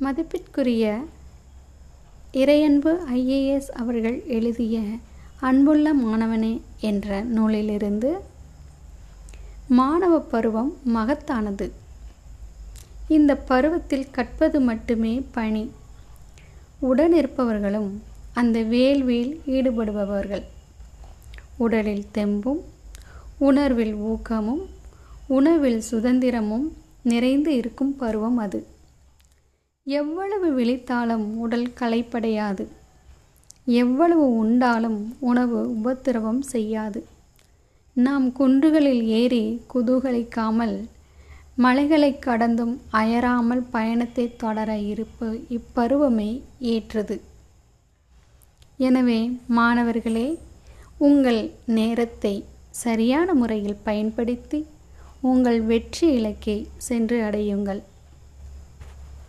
மதிப்பிற்குரிய இறையன்பு ஐஏஎஸ் அவர்கள் எழுதிய அன்புள்ள மாணவனே என்ற நூலிலிருந்து மாணவ பருவம் மகத்தானது. இந்த பருவத்தில் கற்பது மட்டுமே பணி. உடனிருப்பவர்களும் அந்த வேள்வியில் ஈடுபடுபவர்கள். உடலில் தெம்பும் உணர்வில் ஊக்கமும் உணவில் சுதந்திரமும் நிறைந்து இருக்கும் பருவம் அது. எவ்வளவு விழித்தாலும் உடல் களைப்படையாது. எவ்வளவு உண்டாலும் உணவு உபத்திரவம் செய்யாது. நாம் குன்றுகளில் ஏறி குதூகலிக்காமல் மலைகளை கடந்தும் அயராமல் பயணத்தை தொடர இருப்பு இப்பருவமே ஏற்றது. எனவே மாணவர்களே உங்கள் நேரத்தை சரியான முறையில் பயன்படுத்தி உங்கள் வெற்றி இலக்கை சென்று அடையுங்கள்.